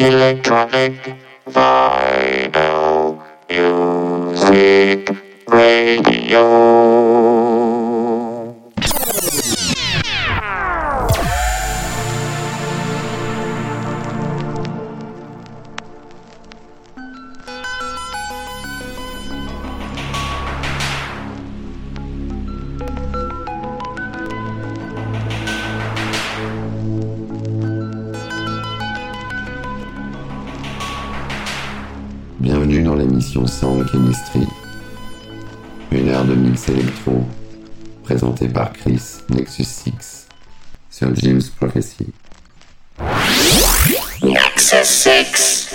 Electronic Vinyl Music Radio. Électro, présentée par Chris Nexus 6 sur Jim's Prophecy. Nexus 6.